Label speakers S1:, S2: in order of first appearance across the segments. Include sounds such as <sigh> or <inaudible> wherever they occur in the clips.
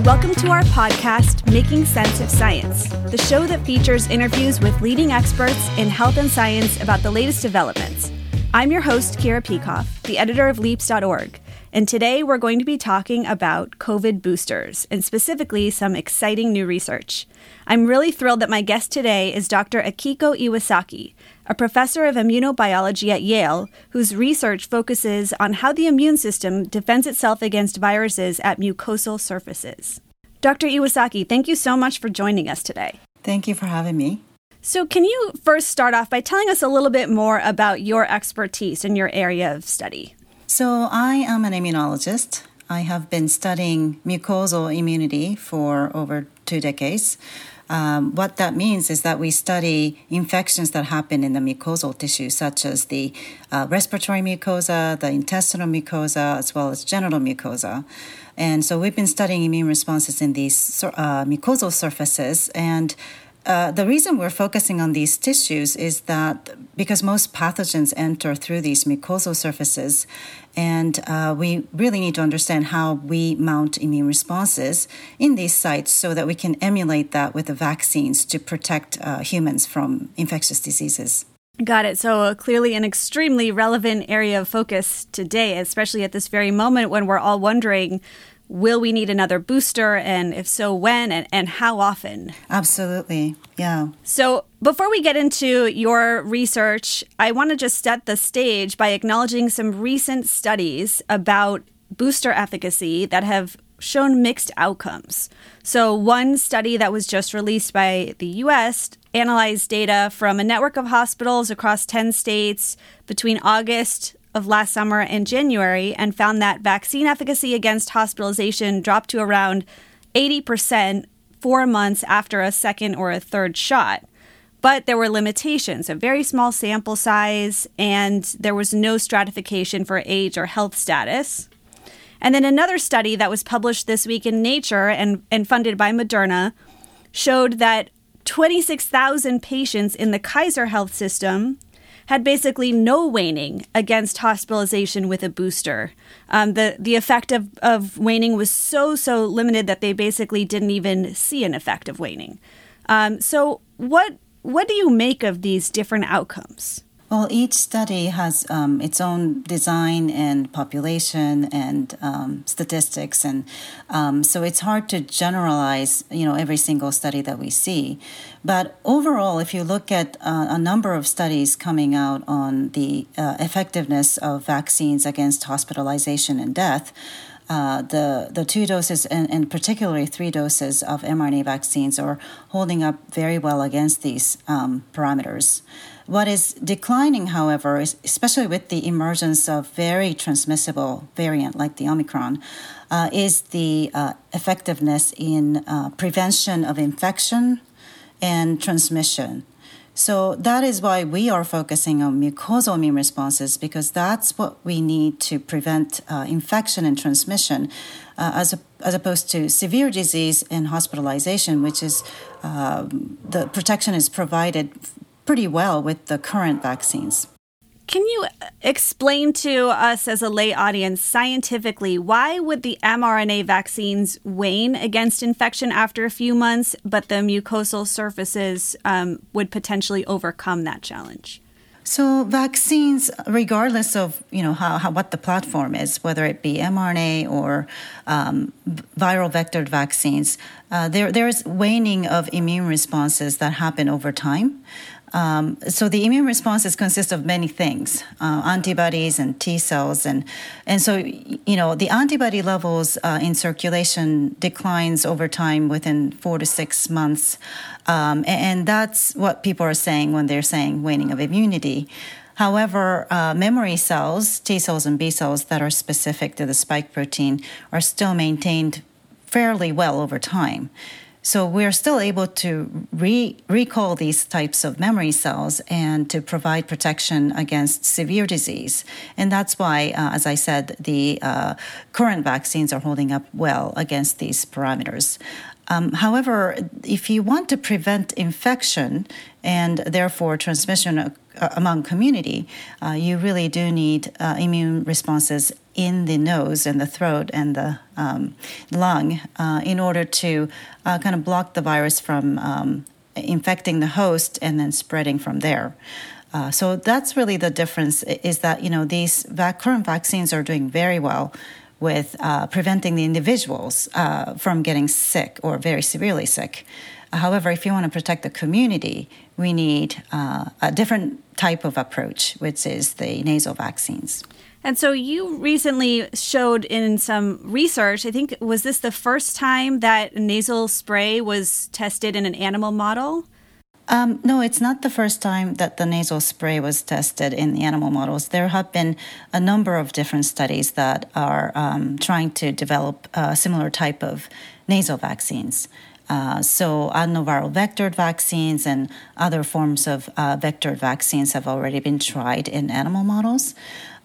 S1: and welcome to our podcast, Making Sense of Science, the show that features interviews with leading experts in health and science about the latest developments. I'm your host, Kira Peikoff, the editor of Leaps.org, and today we're going to be talking about COVID boosters and specifically some exciting new research. I'm really thrilled that my guest today is Dr. Akiko Iwasaki, a professor of immunobiology at Yale, whose research focuses on how the immune system defends itself against viruses at mucosal surfaces. Dr. Iwasaki, thank you so much for joining us today.
S2: Thank you for having me.
S1: So, can you first start off by telling us a little bit more about your expertise in your area of study?
S2: So, I am an immunologist. I have been studying mucosal immunity for over two decades. Um, what that means is that we study infections that happen in the mucosal tissue, such as the uh, respiratory mucosa, the intestinal mucosa, as well as genital mucosa. And so we've been studying immune responses in these uh, mucosal surfaces. And uh, the reason we're focusing on these tissues is that because most pathogens enter through these mucosal surfaces, and uh, we really need to understand how we mount immune responses in these sites so that we can emulate that with the vaccines to protect uh, humans from infectious diseases.
S1: Got it. So, uh, clearly, an extremely relevant area of focus today, especially at this very moment when we're all wondering will we need another booster? And if so, when and, and how often?
S2: Absolutely. Yeah.
S1: So, before we get into your research, I want to just set the stage by acknowledging some recent studies about booster efficacy that have shown mixed outcomes. So, one study that was just released by the US analyzed data from a network of hospitals across 10 states between August of last summer and January and found that vaccine efficacy against hospitalization dropped to around 80% four months after a second or a third shot. But there were limitations, a very small sample size, and there was no stratification for age or health status. And then another study that was published this week in Nature and, and funded by Moderna showed that 26,000 patients in the Kaiser Health System had basically no waning against hospitalization with a booster. Um, the the effect of, of waning was so so limited that they basically didn't even see an effect of waning. Um, so what what do you make of these different outcomes?
S2: Well, each study has um, its own design and population and um, statistics, and um, so it's hard to generalize, you know, every single study that we see. But overall, if you look at uh, a number of studies coming out on the uh, effectiveness of vaccines against hospitalization and death, uh, the the two doses and, and, particularly three doses of mRNA vaccines are holding up very well against these um, parameters. What is declining, however, is especially with the emergence of very transmissible variant like the Omicron, uh, is the uh, effectiveness in uh, prevention of infection and transmission. So that is why we are focusing on mucosal immune responses because that's what we need to prevent uh, infection and transmission, uh, as a, as opposed to severe disease and hospitalization, which is um, the protection is provided pretty well with the current vaccines.
S1: Can you explain to us as a lay audience scientifically why would the mRNA vaccines wane against infection after a few months, but the mucosal surfaces um, would potentially overcome that challenge?
S2: So vaccines, regardless of you know how, how what the platform is, whether it be mRNA or um, viral vectored vaccines, uh, there there is waning of immune responses that happen over time. Um, so the immune responses consist of many things, uh, antibodies and T cells, and and so you know the antibody levels uh, in circulation declines over time within four to six months, um, and, and, that's what people are saying when they're saying waning of immunity. However, uh, memory cells, T cells and B cells that are specific to the spike protein, are still maintained fairly well over time. So we're still able to re- recall these types of memory cells and to provide protection against severe disease. And that's why, uh, as I said, the uh, current vaccines are holding up well against these parameters. Um, however, if you want to prevent infection and therefore transmission uh, among community, uh, you really do need uh, immune responses in the nose and the throat and the um, lung uh, in order to uh, kind of block the virus from um, infecting the host and then spreading from there. Uh, so that's really the difference is that you know these vac- current vaccines are doing very well with uh, preventing the individuals uh, from getting sick or very severely sick. However, if you want to protect the community, we need uh, a different type of approach, which is the nasal vaccines.
S1: And so you recently showed in some research, I think, was this the first time that nasal spray was tested in an animal model?
S2: Um, no, it's not the first time that the nasal spray was tested in the animal models. There have been a number of different studies that are um, trying to develop a similar type of nasal vaccines. Uh, so, adenoviral vectored vaccines and other forms of uh, vectored vaccines have already been tried in animal models.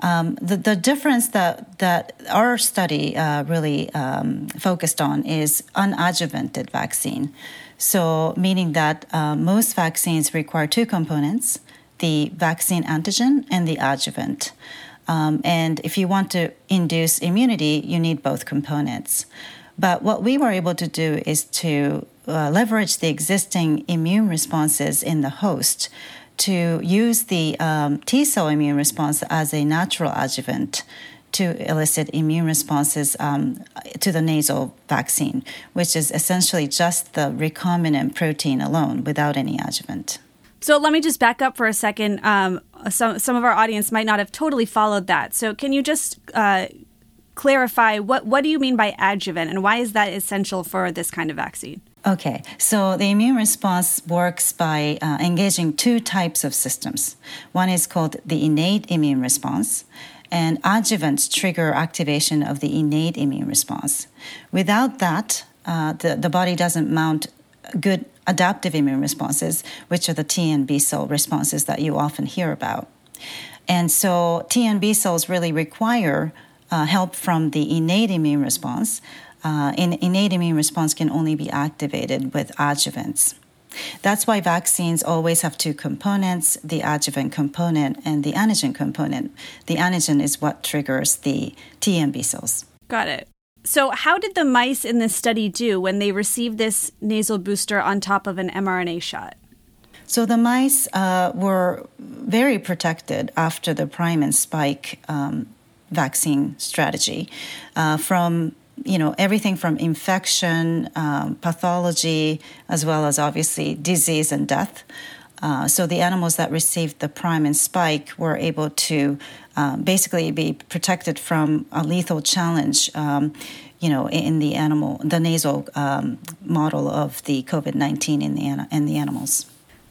S2: Um, the, the difference that, that our study uh, really um, focused on is unadjuvanted vaccine. So, meaning that uh, most vaccines require two components the vaccine antigen and the adjuvant. Um, and if you want to induce immunity, you need both components. But what we were able to do is to uh, leverage the existing immune responses in the host to use the um, T cell immune response as a natural adjuvant to elicit immune responses um, to the nasal vaccine, which is essentially just the recombinant protein alone without any adjuvant.
S1: So let me just back up for a second. Um, some some of our audience might not have totally followed that. So can you just uh, clarify what what do you mean by adjuvant, and why is that essential for this kind of vaccine?
S2: Okay, so the immune response works by uh, engaging two types of systems. One is called the innate immune response, and adjuvants trigger activation of the innate immune response. Without that, uh, the, the body doesn't mount good adaptive immune responses, which are the T and B cell responses that you often hear about. And so T and B cells really require uh, help from the innate immune response. Uh, innate immune response can only be activated with adjuvants. That's why vaccines always have two components the adjuvant component and the antigen component. The antigen is what triggers the T and B cells.
S1: Got it. So, how did the mice in this study do when they received this nasal booster on top of an mRNA shot?
S2: So, the mice uh, were very protected after the prime and spike um, vaccine strategy uh, from you know everything from infection, um, pathology, as well as obviously disease and death. Uh, so the animals that received the prime and spike were able to um, basically be protected from a lethal challenge. Um, you know, in the animal, the nasal um, model of the COVID nineteen in the in the animals.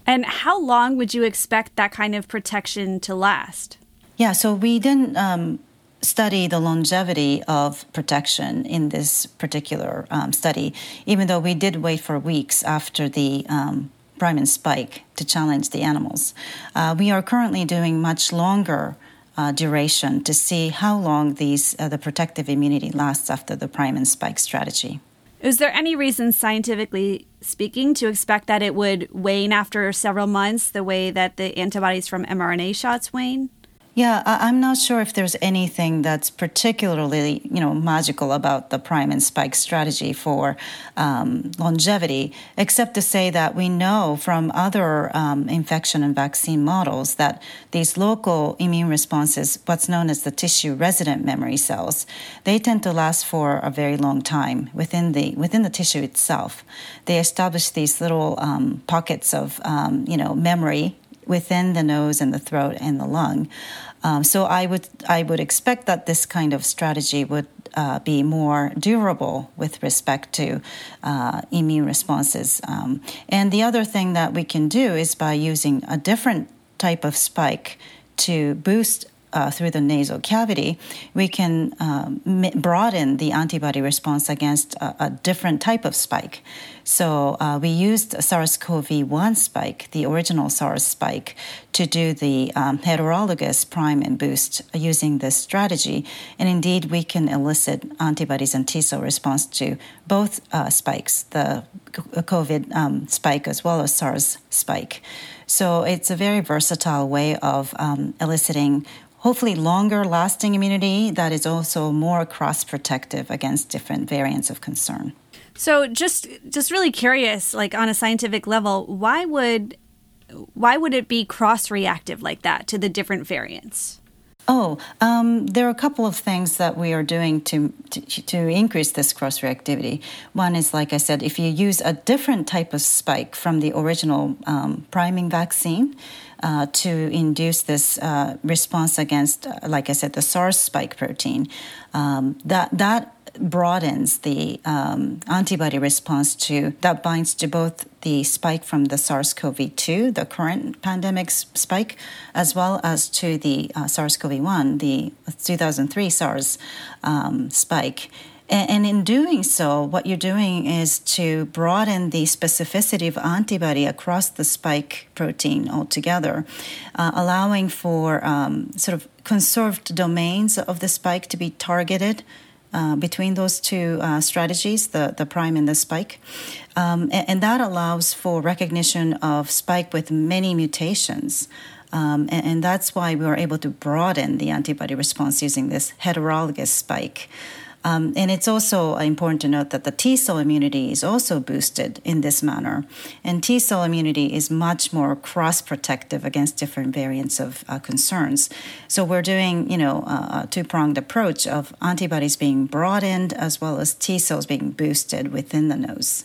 S1: And how long would you expect that kind of protection to last?
S2: Yeah, so we didn't um, study the longevity of protection in this particular um, study, even though we did wait for weeks after the um, prime and spike to challenge the animals. Uh, we are currently doing much longer uh, duration to see how long these uh, the protective immunity lasts after the prime and spike strategy.
S1: Is there any reason, scientifically speaking, to expect that it would wane after several months the way that the antibodies from mRNA shots wane?
S2: Yeah, I, am not sure if there's anything that's particularly, you know, magical about the prime and spike strategy for um, longevity, except to say that we know from other um, infection and vaccine models that these local immune responses, what's known as the tissue resident memory cells, they tend to last for a very long time within the within the tissue itself. They establish these little um, pockets of, um, you know, memory within the nose and the throat and the lung. Um, so I would I would expect that this kind of strategy would uh, be more durable with respect to uh, immune responses. Um, and the other thing that we can do is by using a different type of spike to boost uh, through the nasal cavity, we can um, broaden the antibody response against a, a different type of spike. So uh, we used SARS CoV 1 spike, the original SARS spike, to do the um, heterologous prime and boost using this strategy. And indeed, we can elicit antibodies and T cell response to both uh, spikes, the COVID um, spike as well as SARS spike. So it's a very versatile way of um, eliciting hopefully longer lasting immunity that is also more cross protective against different variants of concern.
S1: So just just really curious like on a scientific level why would why would it be cross reactive like that to the different variants?
S2: Oh, um, there are a couple of things that we are doing to, to, to increase this cross reactivity. One is, like I said, if you use a different type of spike from the original um, priming vaccine uh, to induce this uh, response against, uh, like I said, the SARS spike protein, um, that that broadens the um, antibody response to that binds to both the spike from the SARS-CoV-2, the current pandemic spike, as well as to the uh, SARS-CoV-1, the 2003 SARS um, spike. And in doing so, what you're doing is to broaden the specificity of antibody across the spike protein altogether, uh, allowing for um, sort of conserved domains of the spike to be targeted uh, between those two uh, strategies, the, the prime and the spike. Um, and, and, that allows for recognition of spike with many mutations. Um, and, and, that's why we were able to broaden the antibody response using this heterologous spike. Um, and it's also important to note that the T cell immunity is also boosted in this manner. And T cell immunity is much more cross protective against different variants of uh, concerns. So we're doing, you know, a two pronged approach of antibodies being broadened as well as T cells being boosted within the nose.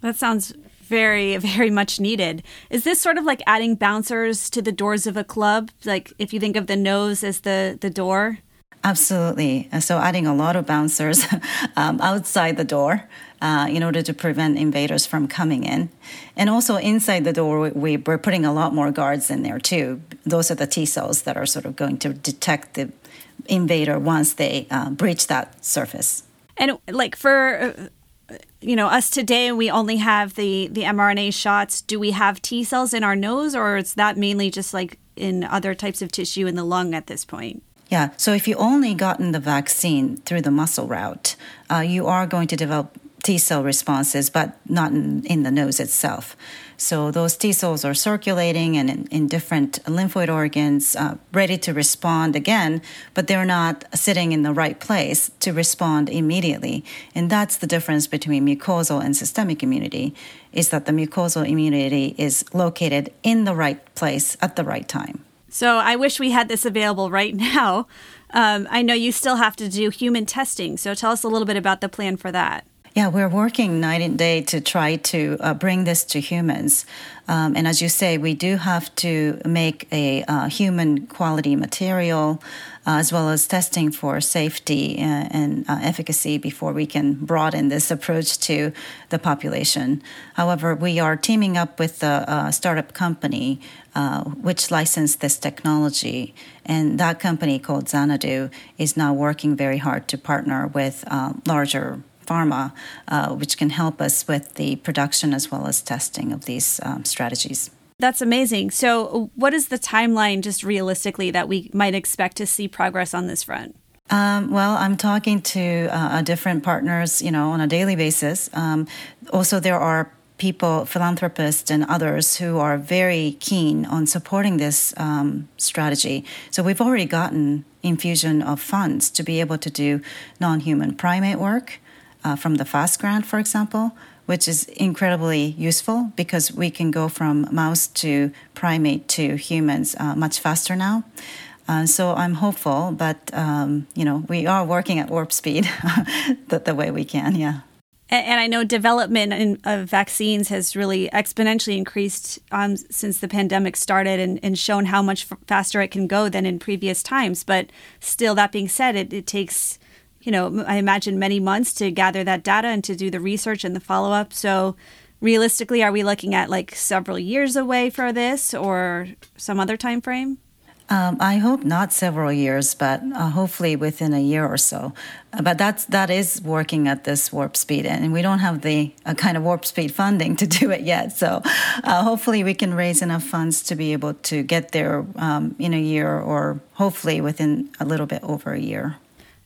S1: That sounds very, very much needed. Is this sort of like adding bouncers to the doors of a club? Like if you think of the nose as the, the door?
S2: Absolutely. So adding a lot of bouncers <laughs> um, outside the door uh, in order to prevent invaders from coming in. And also inside the door, we, we're putting a lot more guards in there too. Those are the T cells that are sort of going to detect the invader once they uh, breach that surface.
S1: And like for you know us today we only have the the mRNA shots do we have T cells in our nose or is that mainly just like in other types of tissue in the lung at this point
S2: yeah, so if you only gotten the vaccine through the muscle route, uh, you are going to develop T cell responses, but not in, in, the nose itself. So those T cells are circulating and in, in different lymphoid organs, uh, ready to respond again, but they're not sitting in the right place to respond immediately. And that's the difference between mucosal and systemic immunity, is that the mucosal immunity is located in the right place at the right time.
S1: So I wish we had this available right <laughs> now. Um, I know you still have to do human testing. So tell us a little bit about the plan for that.
S2: Yeah, we're working night and day to try to uh, bring this to humans. Um, and as you say, we do have to make a uh, human quality material uh, as well as testing for safety and, uh, and uh, efficacy before we can broaden this approach to the population. However, we are teaming up with a, a startup company uh, which licensed this technology. And that company called Xanadu is now working very hard to partner with uh, larger pharma, uh, which can help us with the production as well as testing of these um, strategies.
S1: That's amazing. So, what is the timeline, just realistically, that we might expect to see progress on this front?
S2: Um, well, I'm talking to uh, different partners, you know, on a daily basis. Um, also, there are people, philanthropists, and others who are very keen on supporting this um, strategy. So we've already gotten infusion of funds to be able to do non-human primate work uh, from the FAST grant, for example which is incredibly useful because we can go from mouse to primate to humans uh, much faster now. Uh, so I'm hopeful, but um, you know we are working at warp speed <laughs> the, the way we can. Yeah.
S1: And I know development in, of vaccines has really exponentially increased um, since the pandemic started and, and, shown how much f- faster it can go than in previous times. But still, that being said, it, it takes you know, I imagine many months to gather that data and to do the research and the follow up. So, realistically, are we looking at like several years away for this or some other time frame?
S2: Um, I hope not several years, but uh, hopefully within a year or so. Uh, but that's that is working at this warp speed, and we don't have the uh, kind of warp speed funding to do it yet. So uh, hopefully we can raise enough funds to be able to get there um, in a year, or hopefully within a little bit over a year.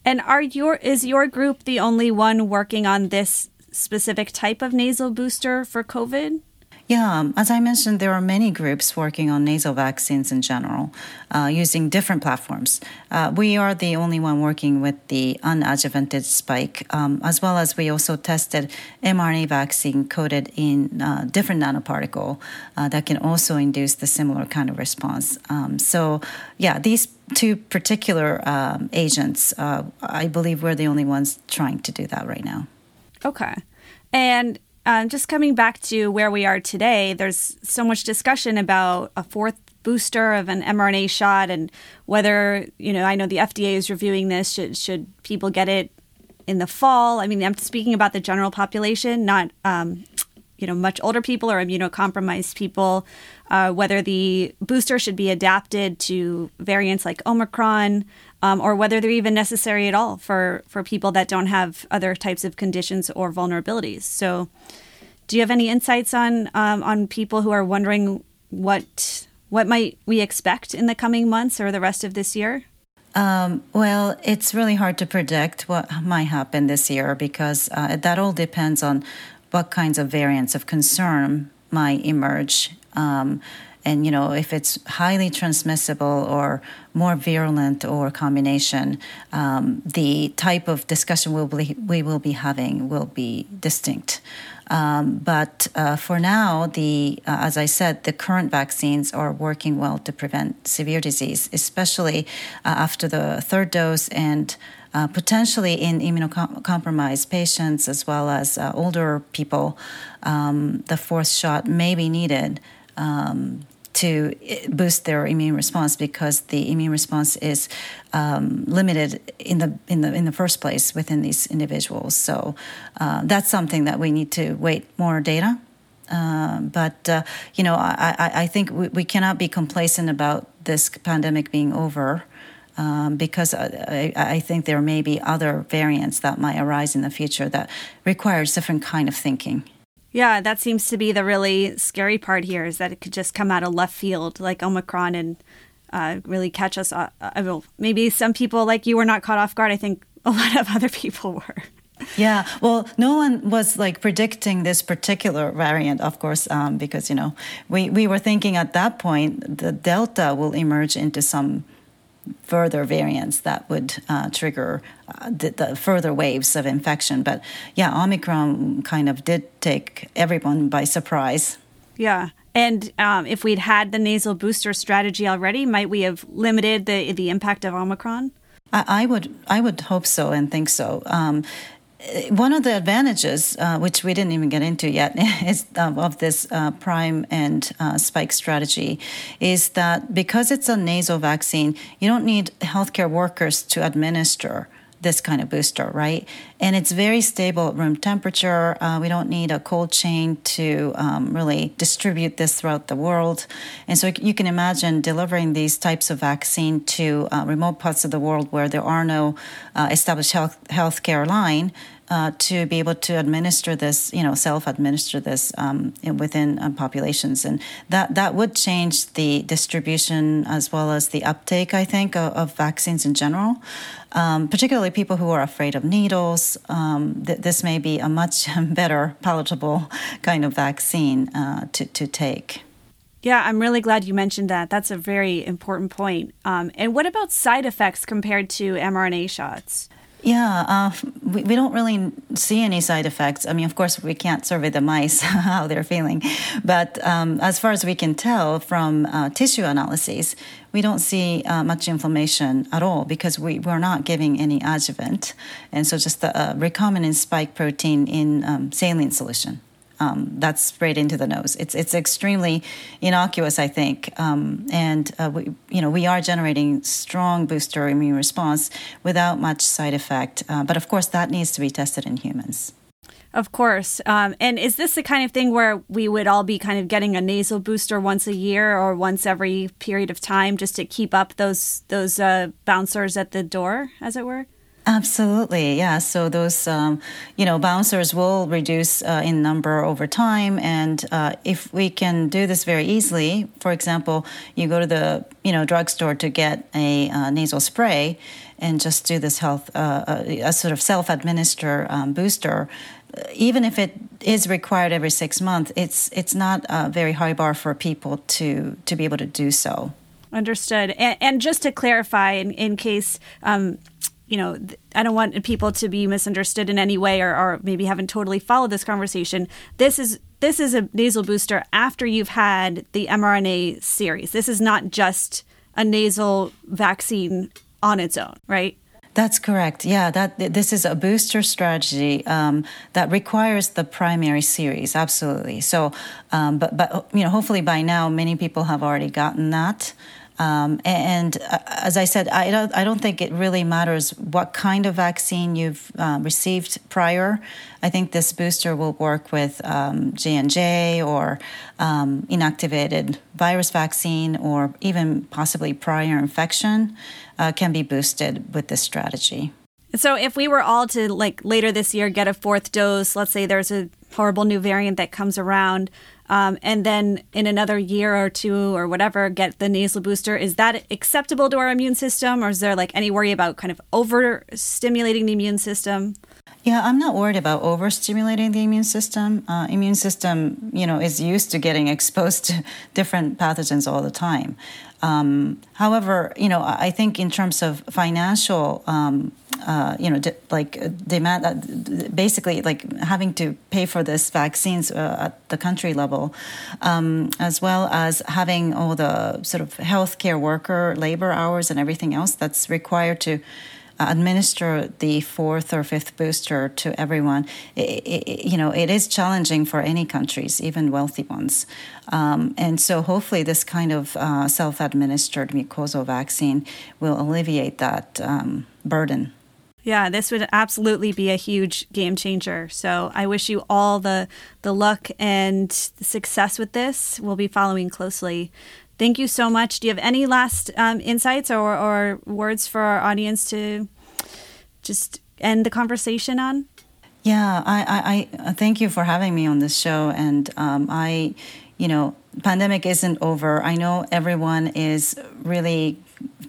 S1: And are your is your group the only one working on this specific type of nasal booster for COVID?
S2: Yeah, um, as I mentioned, there are many groups working on nasal vaccines in general uh, using different platforms. Uh, we are the only one working with the unadjuvanted spike, um, as well as we also tested mRNA vaccine coated in uh, different nanoparticle uh, that can also induce the similar kind of response. Um, so, yeah, these two particular um, agents, uh, I believe we're the only ones trying to do that right now.
S1: Okay. And um, just coming back to where we are today, there's so much discussion about a fourth booster of an mRNA shot and whether, you know, I know the FDA is reviewing this. Should, should people get it in the fall? I mean, I'm speaking about the general population, not, um, you know, much older people or immunocompromised people, uh, whether the booster should be adapted to variants like Omicron um, or whether they're even necessary at all for, for people that don't have other types of conditions or vulnerabilities. So, do you have any insights on um, on people who are wondering what what might we expect in the coming months or the rest of this year?
S2: Um, well, it's really hard to predict what might happen this year because uh, that all depends on what kinds of variants of concern might emerge. Um, and you know if it's highly transmissible or more virulent or combination um, the type of discussion we'll be, we will be having will be distinct um, but uh, for now, the uh, as I said, the current vaccines are working well to prevent severe disease, especially uh, after the third dose and uh, potentially in immunocompromised patients as well as uh, older people. Um, the fourth shot may be needed. Um, to boost their immune response because the immune response is um, limited in the in the in the first place within these individuals. So uh, that's something that we need to wait more data. Uh, but uh, you know, I, I, I think we, we, cannot be complacent about this pandemic being over. Um, because I, I, think there may be other variants that might arise in the future that requires different kind of thinking.
S1: Yeah, that seems to be the really scary part here is that it could just come out of left field like Omicron and uh, really catch us. Uh, uh well, maybe some people like you were not caught off guard. I think <laughs> a lot of other people were.
S2: Yeah, well, no one was like predicting this particular variant, of course, um, because you know we we were thinking at that point the Delta will emerge into some further variants that would uh, trigger uh, the, the, further waves of infection. But yeah, Omicron kind of did take everyone by surprise.
S1: Yeah. And um, if we'd had the nasal booster strategy already, might we have limited the the impact of Omicron?
S2: I, I would I would hope so and think so. Um, one of the advantages, uh, which we didn't even get into yet, <laughs> is uh, of this uh, prime and uh, spike strategy, is that because it's a nasal vaccine, you don't need healthcare workers to administer this kind of booster, right? And it's very stable at room temperature. Uh, we don't need a cold chain to um, really distribute this throughout the world. And so you can imagine delivering these types of vaccine to uh, remote parts of the world where there are no uh, established health healthcare line uh, to be able to administer this, you know, self-administer this um, within um, populations, and that that would change the distribution as well as the uptake, I think, of, of vaccines in general. Um, particularly people who are afraid of needles. Um, th- this may be a much <laughs> better palatable kind of vaccine uh, to to take.
S1: Yeah, I'm really glad you mentioned that. That's a very important point. Um, and what about side effects compared to mRNA shots?
S2: Yeah, uh, we, we don't really see any side effects. I mean, of course, we can't survey the mice <laughs> how they're feeling, but um, as far as we can tell from uh, tissue analyses, we don't see uh, much inflammation at all because we, we're not giving any adjuvant, and so just the uh, recombinant spike protein in um, saline solution um, that's sprayed into the nose. It's it's extremely innocuous, I think, um, and uh, we you know we are generating strong booster immune response without much side effect. Uh, but of course, that needs to be tested in humans.
S1: Of course. Um, and is this the kind of thing where we would all be kind of getting a nasal booster once a year or once every period of time just to keep up those those uh, bouncers at the door, as it were?
S2: Absolutely, yeah. So those, um, you know, bouncers will reduce uh, in number over time, and uh, if we can do this very easily, for example, you go to the, you know, drugstore to get a uh, nasal spray, and just do this health, uh, a, a sort of self administer um, booster, even if it is required every six months, it's it's not a very high bar for people to to be able to do so.
S1: Understood. And, and just to clarify, in, in case um, you know, I don't want people to be misunderstood in any way, or, or maybe haven't totally followed this conversation. This is this is a nasal booster after you've had the mRNA series. This is not just a nasal vaccine on its own, right?
S2: That's correct. Yeah, that this is a booster strategy um, that requires the primary series. Absolutely. So, um, but but you know, hopefully by now many people have already gotten that. Um, and uh, as I said, I don't, I don't think it really matters what kind of vaccine you've uh, received prior. I think this booster will work with um, J and J or um, inactivated virus vaccine, or even possibly prior infection uh, can be boosted with this strategy.
S1: So, if we were all to like later this year get a fourth dose, let's say there's a horrible new variant that comes around, um, and then in another year or two or whatever get the nasal booster is that acceptable to our immune system or is there like any worry about kind of overstimulating the immune system
S2: yeah, I'm not worried about overstimulating the immune system. Uh, immune system, you know, is used to getting <laughs> exposed to different pathogens all the time. Um, however, you know, I think in terms of financial, um, uh, you know, de- like uh, demand, uh, basically like having to pay for this vaccines uh, at the country level, um, as well as having all the sort of healthcare worker labor hours and everything else that's required to administer the fourth or fifth booster to everyone, it, it, you know, it is challenging for any countries, even wealthy ones. Um, and so hopefully this kind of uh, self-administered mucosal vaccine will alleviate that um, burden.
S1: Yeah, this would absolutely be a huge game changer. So I wish you all the the luck and success with this. We'll be following closely. Thank you so much. Do you have any last um, insights or, or words for our audience to just end the conversation on?
S2: Yeah, I, I, I thank you for having me on this show. And um, I, you know, pandemic isn't over. I know everyone is really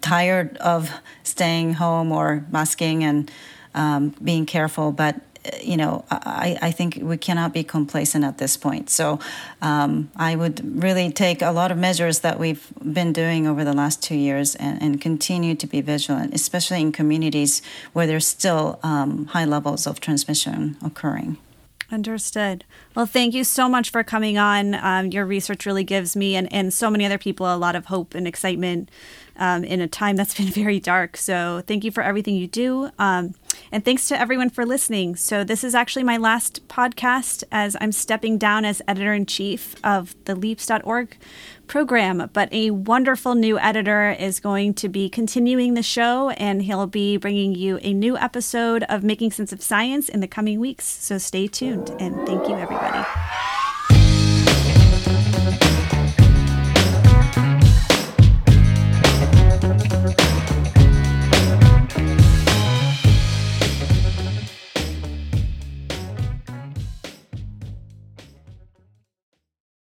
S2: tired of staying home or masking and um, being careful, but you know, I, I think we cannot be complacent at this point. So um, I would really take a lot of measures that we've been doing over the last two years and, and continue to be vigilant, especially in communities where there's still um, high levels of transmission occurring.
S1: Understood. Well, thank you so much for coming on. Um, your research really gives me and, and so many other people a lot of hope and excitement um, in a time that's <laughs> been very dark. So, thank you for everything you do. Um, and thanks to everyone for listening. So, this is actually my last podcast as I'm stepping down as editor in chief of the leaps.org program. But a wonderful new editor is going to be continuing the show, and he'll be bringing you a new episode of Making Sense of Science in the coming weeks. So, stay tuned and thank you, everybody.